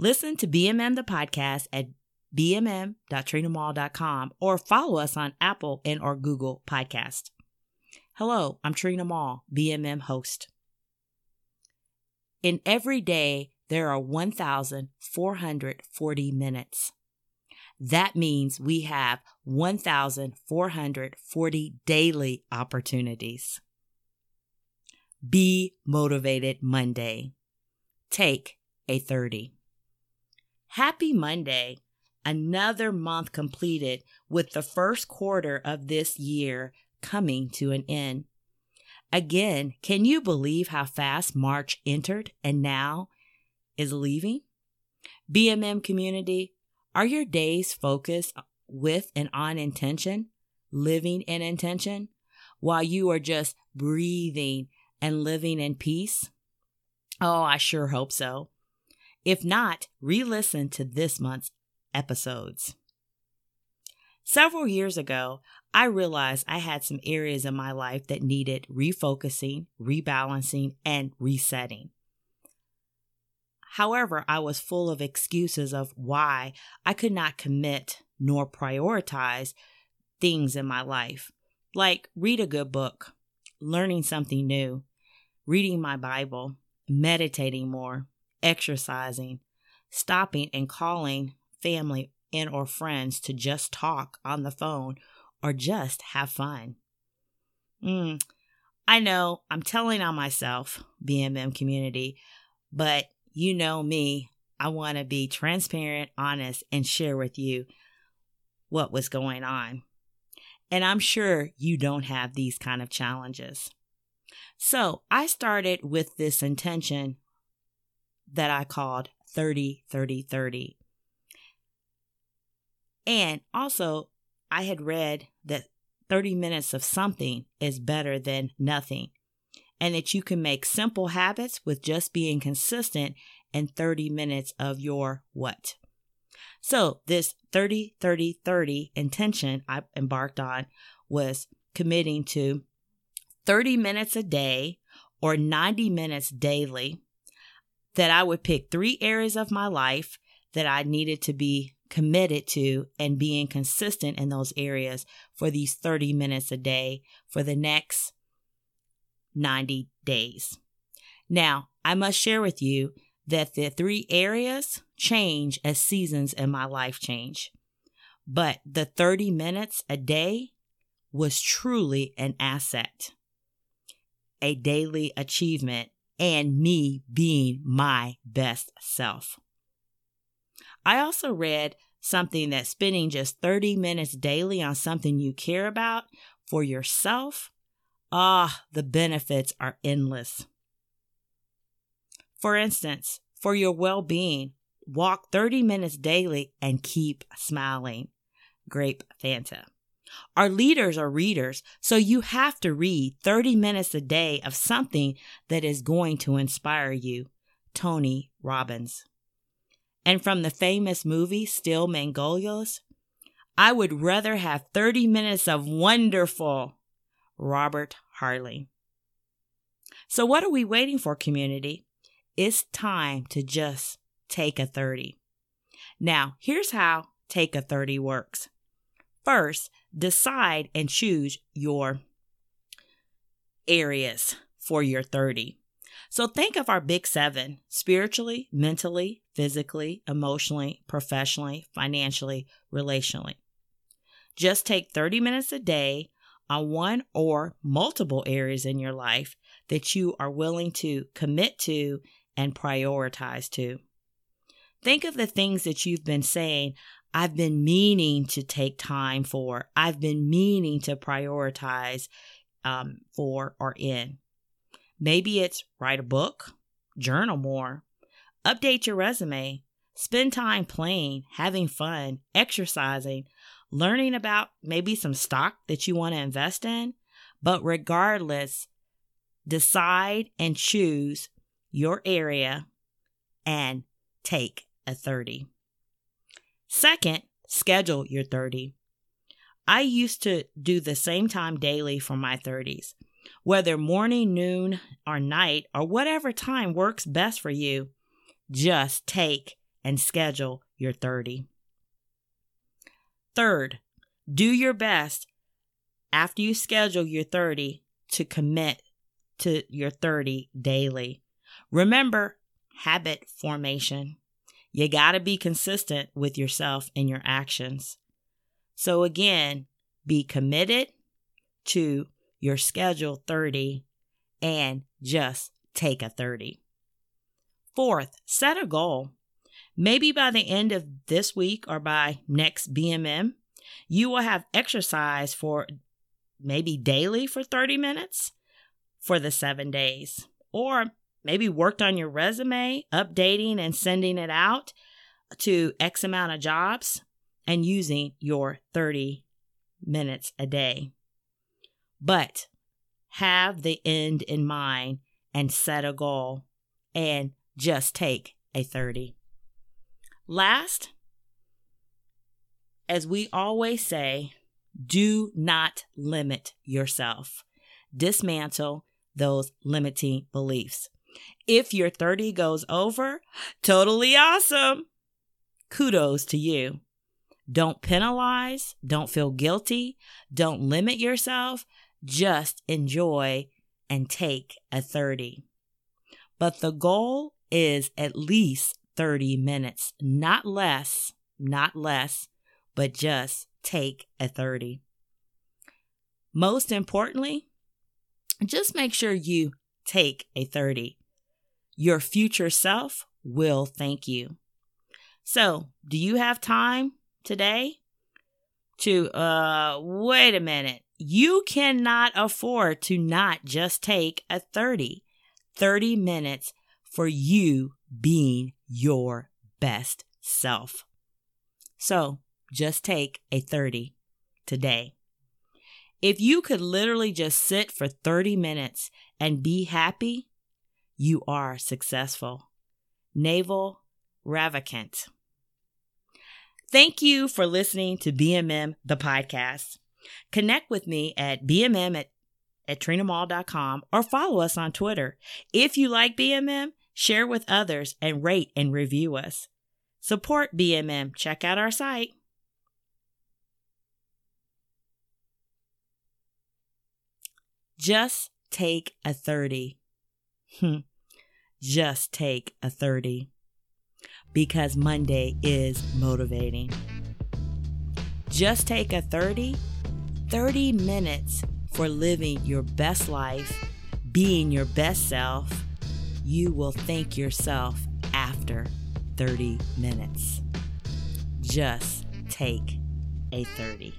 Listen to BMM the podcast at bmm.trinamall.com or follow us on Apple and or Google Podcast. Hello, I'm Trina Mall, BMM host. In every day, there are 1,440 minutes. That means we have 1,440 daily opportunities. Be motivated Monday. Take a 30. Happy Monday. Another month completed with the first quarter of this year coming to an end. Again, can you believe how fast March entered and now is leaving? BMM community, are your days focused with and on intention, living in intention, while you are just breathing and living in peace? Oh, I sure hope so. If not, re listen to this month's episodes. Several years ago, I realized I had some areas in my life that needed refocusing, rebalancing, and resetting. However, I was full of excuses of why I could not commit nor prioritize things in my life, like read a good book, learning something new, reading my Bible, meditating more, exercising, stopping and calling family and or friends to just talk on the phone or just have fun. Mm, I know I'm telling on myself, BMM community, but you know me. I want to be transparent, honest, and share with you what was going on. And I'm sure you don't have these kind of challenges. So I started with this intention that I called 30 30 30. And also, I had read that 30 minutes of something is better than nothing, and that you can make simple habits with just being consistent in 30 minutes of your what. So, this 30 30 30 intention I embarked on was committing to 30 minutes a day or 90 minutes daily that I would pick three areas of my life that I needed to be committed to and being consistent in those areas for these 30 minutes a day for the next 90 days. Now, I must share with you that the three areas change as seasons in my life change. But the 30 minutes a day was truly an asset, a daily achievement and me being my best self. I also read something that spending just 30 minutes daily on something you care about for yourself, ah, the benefits are endless. For instance, for your well being, walk 30 minutes daily and keep smiling. Grape Fanta. Our leaders are readers, so you have to read 30 minutes a day of something that is going to inspire you. Tony Robbins. And from the famous movie Steel Magnolias, I would rather have 30 minutes of wonderful Robert Harling. So, what are we waiting for, community? It's time to just take a 30. Now, here's how take a 30 works. First, decide and choose your areas for your 30. So think of our big seven spiritually, mentally, physically, emotionally, professionally, financially, relationally. Just take 30 minutes a day on one or multiple areas in your life that you are willing to commit to and prioritize to. Think of the things that you've been saying, I've been meaning to take time for, I've been meaning to prioritize um, for or in. Maybe it's write a book, journal more, update your resume, Spend time playing, having fun, exercising, learning about maybe some stock that you want to invest in. But regardless, decide and choose your area and take a 30. Second, schedule your 30. I used to do the same time daily for my 30s. Whether morning, noon, or night, or whatever time works best for you, just take and schedule your 30. Third, do your best after you schedule your 30 to commit to your 30 daily. Remember habit formation. You got to be consistent with yourself and your actions. So, again, be committed to your schedule 30 and just take a 30. Fourth, set a goal. Maybe by the end of this week or by next BMM, you will have exercise for maybe daily for 30 minutes for the seven days. Or maybe worked on your resume, updating and sending it out to X amount of jobs and using your 30 minutes a day. But have the end in mind and set a goal and just take a 30. Last, as we always say, do not limit yourself. Dismantle those limiting beliefs. If your 30 goes over, totally awesome. Kudos to you. Don't penalize, don't feel guilty, don't limit yourself, just enjoy and take a 30. But the goal is at least 30 minutes, not less, not less, but just take a 30. Most importantly, just make sure you take a 30. Your future self will thank you. So, do you have time today to, uh, wait a minute. You cannot afford to not just take a 30, 30 minutes for you being your best self. So, just take a 30 today. If you could literally just sit for 30 minutes and be happy, you are successful. Naval Ravikant. Thank you for listening to BMM, the podcast. Connect with me at BMM at, at trinamall.com or follow us on Twitter. If you like BMM, share with others and rate and review us. Support BMM. Check out our site. Just take a 30. Hmm. Just take a 30. Because Monday is motivating. Just take a 30, 30 minutes for living your best life, being your best self. You will thank yourself after 30 minutes. Just take a 30.